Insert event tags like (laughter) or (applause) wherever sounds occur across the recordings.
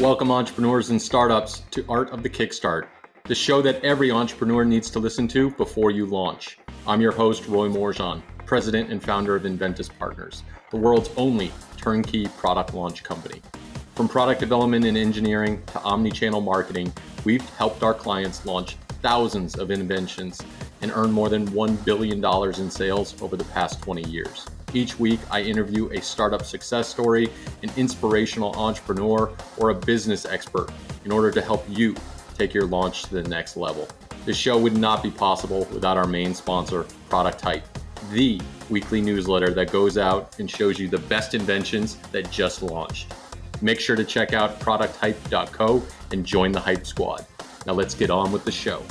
Welcome, entrepreneurs and startups, to Art of the Kickstart, the show that every entrepreneur needs to listen to before you launch. I'm your host, Roy Morejon, president and founder of Inventus Partners, the world's only turnkey product launch company. From product development and engineering to omni channel marketing, we've helped our clients launch thousands of inventions and earn more than $1 billion in sales over the past 20 years. Each week, I interview a startup success story, an inspirational entrepreneur, or a business expert in order to help you take your launch to the next level. This show would not be possible without our main sponsor, Product Hype, the weekly newsletter that goes out and shows you the best inventions that just launched. Make sure to check out producthype.co and join the Hype Squad. Now let's get on with the show.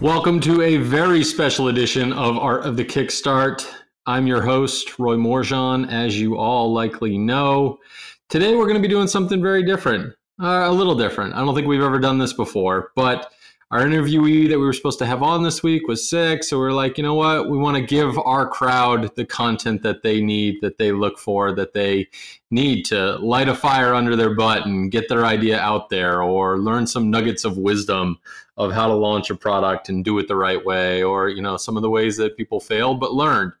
Welcome to a very special edition of Art of the Kickstart. I'm your host, Roy Morejon, as you all likely know. Today we're going to be doing something very different, uh, a little different. I don't think we've ever done this before, but our interviewee that we were supposed to have on this week was sick. So we're like, you know what? We want to give our crowd the content that they need, that they look for, that they need to light a fire under their butt and get their idea out there or learn some nuggets of wisdom of how to launch a product and do it the right way or, you know, some of the ways that people failed but learned.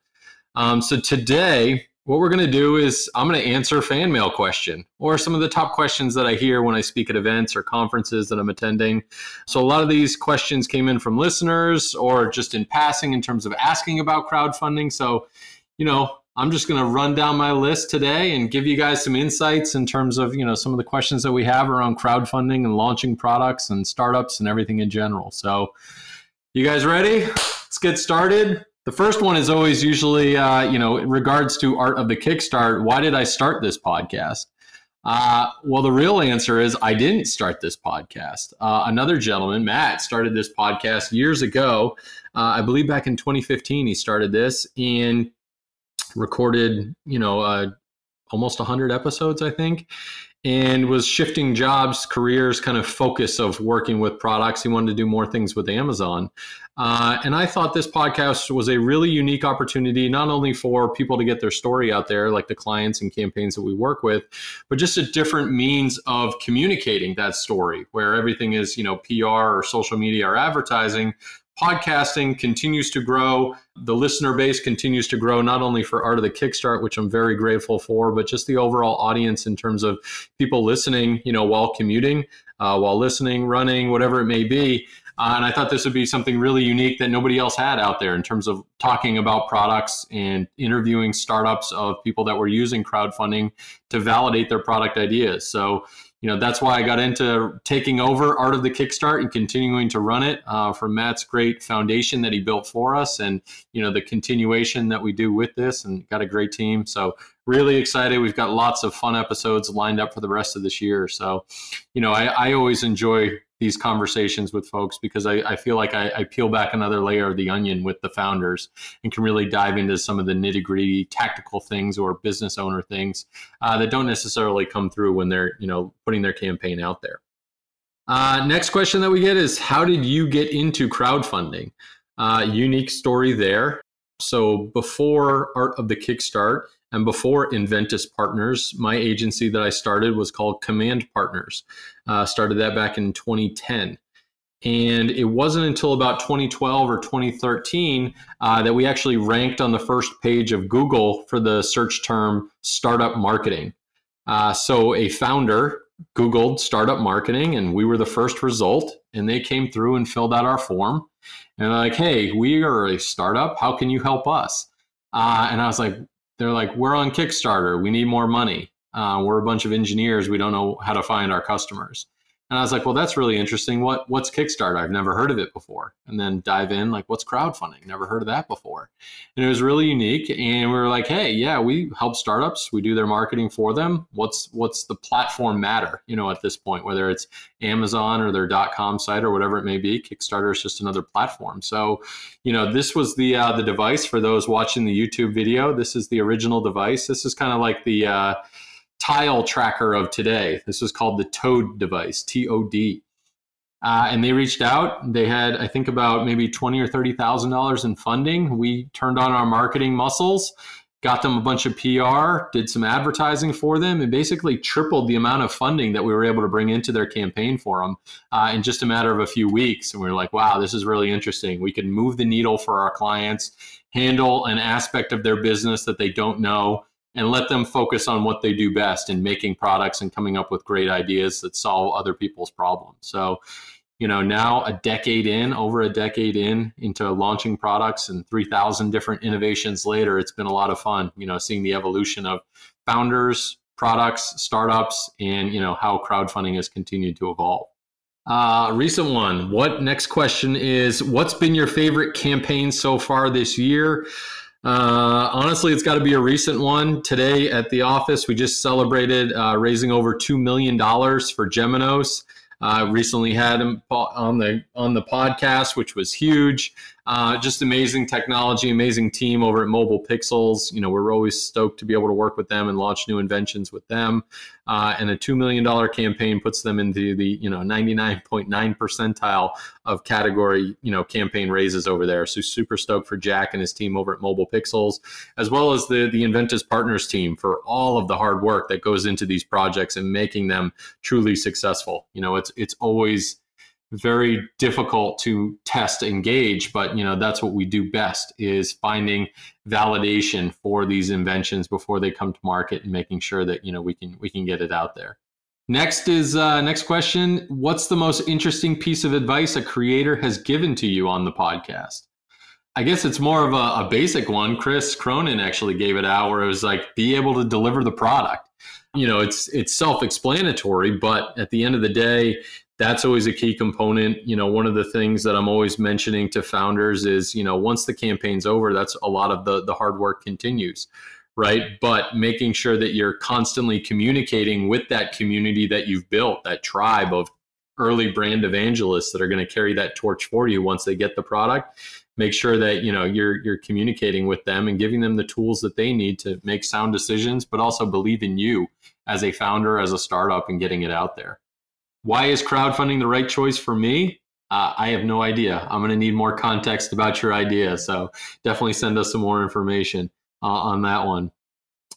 Um, so today, what we're going to do is I'm going to answer fan mail question or some of the top questions that I hear when I speak at events or conferences that I'm attending. So a lot of these questions came in from listeners or just in passing in terms of asking about crowdfunding. So, you know, I'm just going to run down my list today and give you guys some insights in terms of, you know, some of the questions that we have around crowdfunding and launching products and startups and everything in general. So, you guys ready? Let's get started. The first one is always usually, uh, you know, in regards to art of the kickstart. Why did I start this podcast? Uh, well, the real answer is I didn't start this podcast. Uh, another gentleman, Matt, started this podcast years ago. Uh, I believe back in 2015, he started this and recorded, you know, uh, almost 100 episodes, I think and was shifting jobs, careers, kind of focus of working with products. He wanted to do more things with Amazon. Uh, and I thought this podcast was a really unique opportunity, not only for people to get their story out there, like the clients and campaigns that we work with, but just a different means of communicating that story where everything is, you know, PR or social media or advertising, podcasting continues to grow. The listener base continues to grow, not only for Art of the Kickstart, which I'm very grateful for, but just the overall audience in terms of people listening, you know, while commuting, uh, while listening, running, whatever it may be. Uh, and I thought this would be something really unique that nobody else had out there in terms of talking about products and interviewing startups of people that were using crowdfunding to validate their product ideas. So, you know that's why I got into taking over Art of the Kickstart and continuing to run it uh, from Matt's great foundation that he built for us, and you know the continuation that we do with this, and got a great team. So really excited. We've got lots of fun episodes lined up for the rest of this year. So, you know, I, I always enjoy these conversations with folks because I, I feel like I, I, peel back another layer of the onion with the founders and can really dive into some of the nitty gritty tactical things or business owner things uh, that don't necessarily come through when they're you know putting their campaign out there. Uh, next question that we get is how did you get into crowdfunding? Uh, unique story there. So before Art of the Kickstart, and before Inventus Partners, my agency that I started was called Command Partners. Uh, started that back in 2010. And it wasn't until about 2012 or 2013 uh, that we actually ranked on the first page of Google for the search term startup marketing. Uh, so a founder Googled startup marketing, and we were the first result. And they came through and filled out our form. And like, hey, we are a startup. How can you help us? Uh, and I was like, they're like, we're on Kickstarter. We need more money. Uh, we're a bunch of engineers. We don't know how to find our customers. And I was like, well, that's really interesting. What what's Kickstarter? I've never heard of it before. And then dive in, like, what's crowdfunding? Never heard of that before. And it was really unique. And we were like, hey, yeah, we help startups. We do their marketing for them. What's what's the platform matter? You know, at this point, whether it's Amazon or their .com site or whatever it may be, Kickstarter is just another platform. So, you know, this was the uh, the device for those watching the YouTube video. This is the original device. This is kind of like the uh, tile tracker of today. This was called the Toad device, T O D. Uh, and they reached out. They had, I think, about maybe twenty or thirty thousand dollars in funding. We turned on our marketing muscles got them a bunch of PR, did some advertising for them, and basically tripled the amount of funding that we were able to bring into their campaign for them uh, in just a matter of a few weeks. And we were like, wow, this is really interesting. We can move the needle for our clients, handle an aspect of their business that they don't know, and let them focus on what they do best in making products and coming up with great ideas that solve other people's problems. So, you know now a decade in over a decade in into launching products and 3000 different innovations later it's been a lot of fun you know seeing the evolution of founders products startups and you know how crowdfunding has continued to evolve. Uh, recent one. What next question is what's been your favorite campaign so far this year uh, honestly, it's got to be a recent one. Today at the office, we just celebrated uh, raising over $2 million for Geminos. Uh, recently had him on the on the podcast, which was huge. Uh, just amazing technology, amazing team over at Mobile Pixels. You know, we're always stoked to be able to work with them and launch new inventions with them. Uh, and a two million dollar campaign puts them into the you know 99.9 percentile of category you know campaign raises over there. So super stoked for Jack and his team over at Mobile Pixels, as well as the the Inventus Partners team for all of the hard work that goes into these projects and making them truly successful. You know, it's it's always very difficult to test engage but you know that's what we do best is finding validation for these inventions before they come to market and making sure that you know we can we can get it out there. Next is uh, next question. What's the most interesting piece of advice a creator has given to you on the podcast? I guess it's more of a, a basic one. Chris cronin actually gave it out where it was like be able to deliver the product. You know it's it's self-explanatory but at the end of the day that's always a key component. You know, one of the things that I'm always mentioning to founders is, you know, once the campaign's over, that's a lot of the the hard work continues, right? But making sure that you're constantly communicating with that community that you've built, that tribe of early brand evangelists that are going to carry that torch for you once they get the product. Make sure that, you know, you're you're communicating with them and giving them the tools that they need to make sound decisions, but also believe in you as a founder, as a startup and getting it out there. Why is crowdfunding the right choice for me? Uh, I have no idea. I'm going to need more context about your idea. So definitely send us some more information uh, on that one.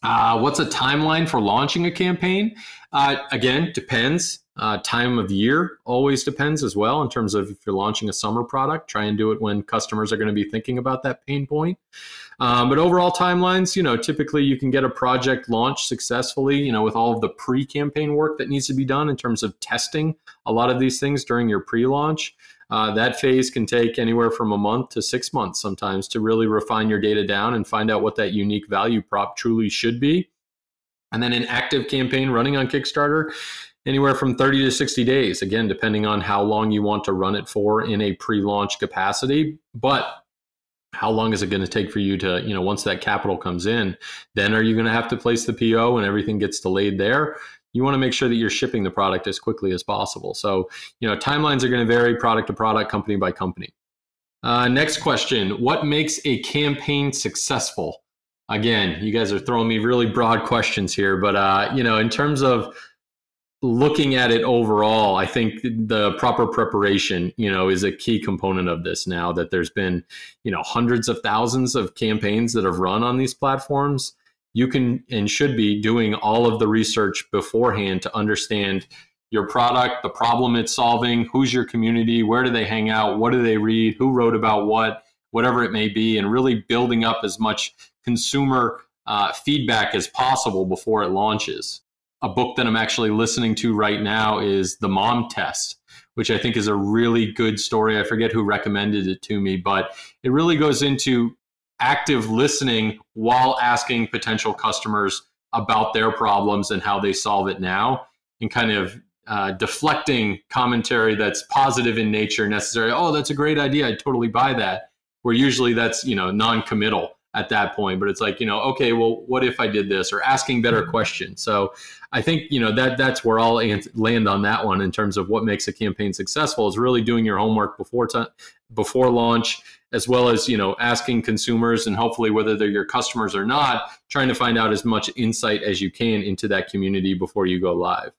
Uh, what's a timeline for launching a campaign? Uh, again, depends. Uh, time of year always depends as well in terms of if you're launching a summer product, try and do it when customers are going to be thinking about that pain point. Um, but overall timelines, you know, typically you can get a project launched successfully, you know, with all of the pre campaign work that needs to be done in terms of testing a lot of these things during your pre launch. Uh, that phase can take anywhere from a month to six months sometimes to really refine your data down and find out what that unique value prop truly should be. And then an active campaign running on Kickstarter, anywhere from 30 to 60 days, again, depending on how long you want to run it for in a pre launch capacity. But how long is it going to take for you to, you know, once that capital comes in, then are you going to have to place the PO and everything gets delayed there? You want to make sure that you're shipping the product as quickly as possible. So, you know, timelines are going to vary product to product, company by company. Uh, next question What makes a campaign successful? Again, you guys are throwing me really broad questions here, but, uh, you know, in terms of looking at it overall, I think the proper preparation, you know, is a key component of this now that there's been, you know, hundreds of thousands of campaigns that have run on these platforms. You can and should be doing all of the research beforehand to understand your product, the problem it's solving, who's your community, where do they hang out, what do they read, who wrote about what, whatever it may be, and really building up as much consumer uh, feedback as possible before it launches a book that I'm actually listening to right now is The Mom Test, which I think is a really good story. I forget who recommended it to me, but it really goes into active listening while asking potential customers about their problems and how they solve it now and kind of uh, deflecting commentary that's positive in nature necessary. Oh that's a great idea. I totally buy that. Where usually that's you know non-committal at that point but it's like you know okay well what if i did this or asking better mm-hmm. questions? So i think you know that that's where i'll land on that one in terms of what makes a campaign successful is really doing your homework before t- before launch as well as you know asking consumers and hopefully whether they're your customers or not trying to find out as much insight as you can into that community before you go live.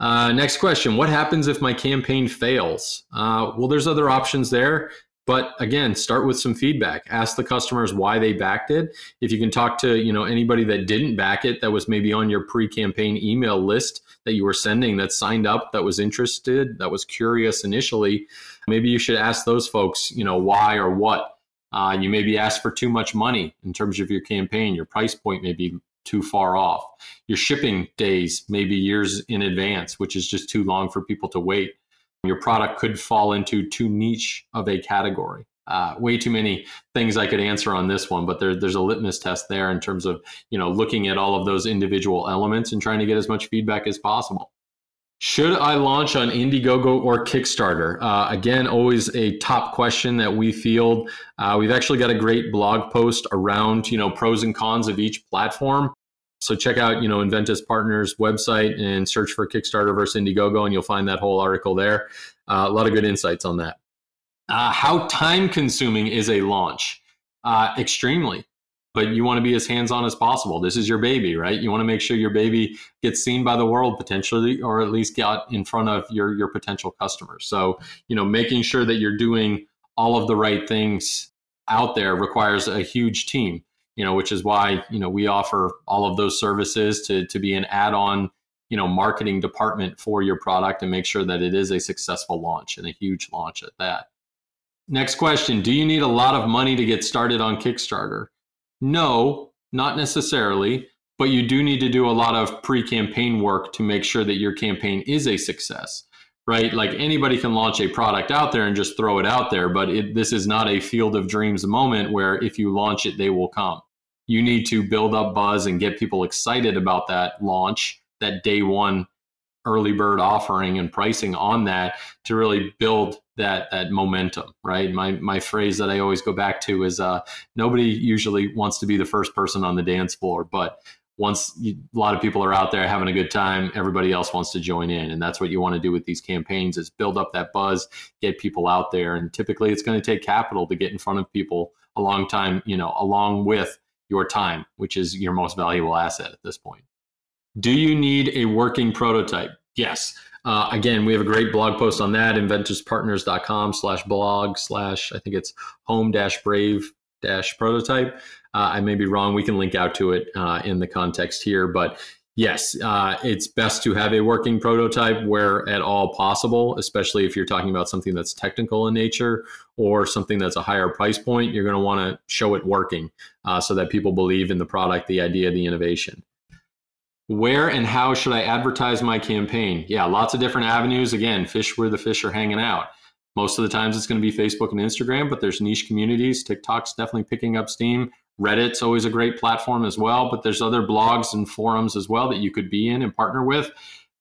Uh, next question. What happens if my campaign fails? Uh, well there's other options there but again start with some feedback. Ask the customers why they backed it. If you can talk to you know anybody that didn't back it that was maybe on your pre-campaign email list that you were sending that signed up that was interested that was curious initially maybe you should ask those folks you know why or what. Uh, you maybe ask for too much money in terms of your campaign. Your price point may be too far off. Your shipping days may be years in advance which is just too long for people to wait your product could fall into too niche of a category. Uh, way too many things I could answer on this one, but there, there's a litmus test there in terms of you know looking at all of those individual elements and trying to get as much feedback as possible. Should I launch on Indiegogo or Kickstarter? Uh, again, always a top question that we field. Uh, we've actually got a great blog post around you know pros and cons of each platform. So check out, you know, Inventus Partners website and search for Kickstarter versus Indiegogo, and you'll find that whole article there. Uh, a lot of good insights on that. Uh, how time consuming is a launch? Uh, extremely, but you want to be as hands on as possible. This is your baby, right? You want to make sure your baby gets seen by the world potentially, or at least get in front of your your potential customers. So you know, making sure that you're doing all of the right things out there requires a huge team you know, which is why, you know, we offer all of those services to, to be an add-on, you know, marketing department for your product and make sure that it is a successful launch and a huge launch at that. Next question, do you need a lot of money to get started on Kickstarter? No, not necessarily, but you do need to do a lot of pre-campaign work to make sure that your campaign is a success right? Like anybody can launch a product out there and just throw it out there, but it, this is not a field of dreams moment where if you launch it, they will come. You need to build up buzz and get people excited about that launch, that day one early bird offering and pricing on that to really build that that momentum right my my phrase that i always go back to is uh, nobody usually wants to be the first person on the dance floor but once you, a lot of people are out there having a good time everybody else wants to join in. And that's what you want to do with these campaigns is build up that buzz get people out there. And typically it's going to take capital to get in front of people a long time you know along with your time which is your most valuable asset at this point. Do you need a working prototype? Yes. Uh, again we have a great blog post on that inventuspartners.com slash blog slash i think it's home dash brave dash prototype uh, I may be wrong. We can link out to it uh, in the context here, but yes, uh, it's best to have a working prototype where at all possible, especially if you're talking about something that's technical in nature or something that's a higher price point. You're going to want to show it working uh, so that people believe in the product, the idea, the innovation. Where and how should I advertise my campaign? Yeah, lots of different avenues. Again, fish where the fish are hanging out. Most of the times it's going to be Facebook and Instagram, but there's niche communities. TikTok's definitely picking up steam. Reddit's always a great platform as well, but there's other blogs and forums as well that you could be in and partner with.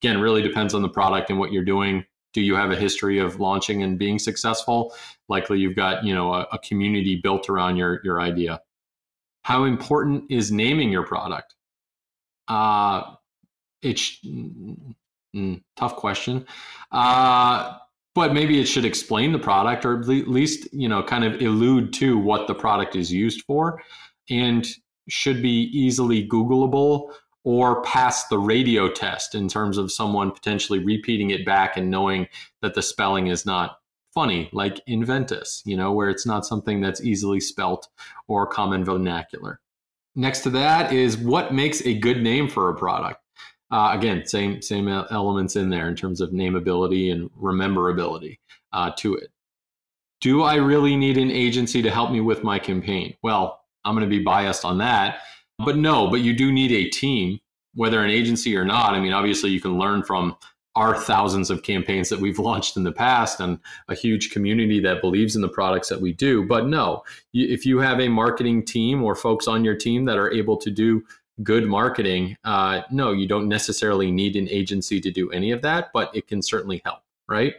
Again, really depends on the product and what you're doing. Do you have a history of launching and being successful? Likely you've got, you know, a, a community built around your your idea. How important is naming your product? Uh it's mm, mm, tough question. Uh but maybe it should explain the product or at least you know kind of allude to what the product is used for and should be easily googleable or pass the radio test in terms of someone potentially repeating it back and knowing that the spelling is not funny like inventus you know where it's not something that's easily spelt or common vernacular. Next to that is what makes a good name for a product uh, again, same same elements in there in terms of nameability and rememberability uh, to it. Do I really need an agency to help me with my campaign? Well, I'm going to be biased on that, but no. But you do need a team, whether an agency or not. I mean, obviously, you can learn from our thousands of campaigns that we've (laughs) launched in the past and a huge community that believes in the products that we do. But no, if you have a marketing team or folks on your team that are able to do good marketing, uh, no, you don't necessarily need an agency to do any of that, but it can certainly help, right?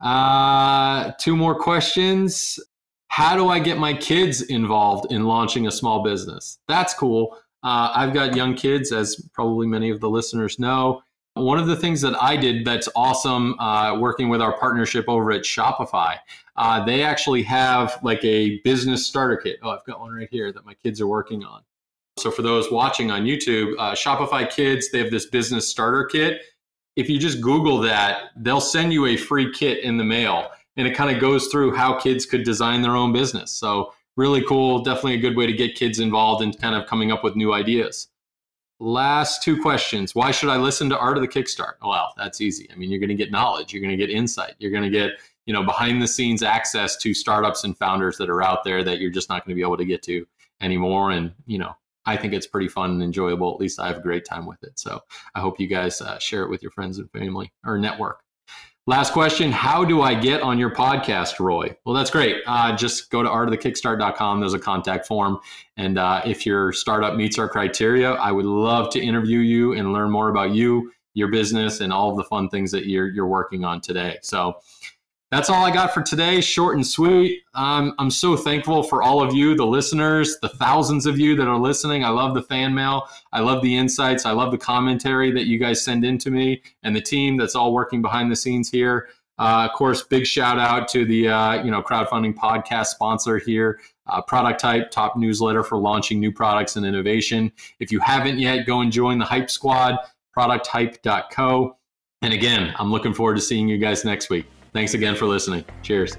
Uh, two more questions. How do I get my kids involved in launching a small business? That's cool. Uh, I've got young kids, as probably many of the listeners know. One of the things that I did that's awesome uh, working with our partnership over at Shopify, uh, they actually have like a business starter kit. Oh, I've got one right here that my kids are working on. So for those watching on YouTube, uh, Shopify Kids, they have this business starter kit. If you just Google that, they'll send you a free kit in the mail. and it kind of goes through how kids could design their own business. So really cool. Definitely a good way to get kids involved and kind of coming up with new ideas. Last two questions. Why should I listen to Art of the Kickstart? Well, that's easy. I mean, you're going to get knowledge, you're going to get insight, you're going to get you know behind the scenes access to startups and founders that are out there that you're just not going to be able to get to anymore. And you know, I think it's pretty fun and enjoyable. At least I have a great time with it. So I hope you guys uh, share it with your friends and family or network. Last question How do I get on your podcast, Roy? Well, that's great. Uh, just go to artofthekickstart.com. There's a contact form. And uh, if your startup meets our criteria, I would love to interview you and learn more about you, your business, and all of the fun things that you're, you're working on today. So that's all I got for today. Short and sweet. Um, I'm so thankful for all of you, the listeners, the thousands of you that are listening. I love the fan mail. I love the insights. I love the commentary that you guys send in to me and the team that's all working behind the scenes here. Uh, of course, big shout out to the uh, you know crowdfunding podcast sponsor here, uh, Product Hype, top newsletter for launching new products and innovation. If you haven't yet, go and join the Hype Squad, producthype.co. And again, I'm looking forward to seeing you guys next week. Thanks again for listening. Cheers.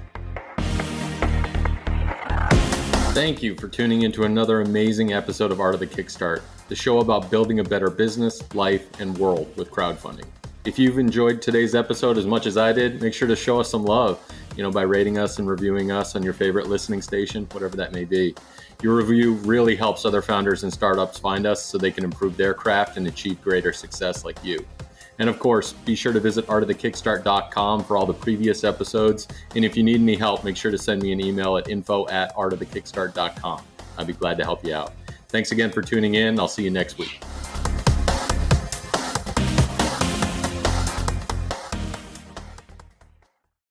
Thank you for tuning into another amazing episode of Art of the Kickstart, the show about building a better business, life, and world with crowdfunding. If you've enjoyed today's episode as much as I did, make sure to show us some love, you know, by rating us and reviewing us on your favorite listening station, whatever that may be. Your review really helps other founders and startups find us so they can improve their craft and achieve greater success like you. And of course, be sure to visit artofthekickstart.com for all the previous episodes. And if you need any help, make sure to send me an email at info at artofthekickstart.com. I'd be glad to help you out. Thanks again for tuning in. I'll see you next week.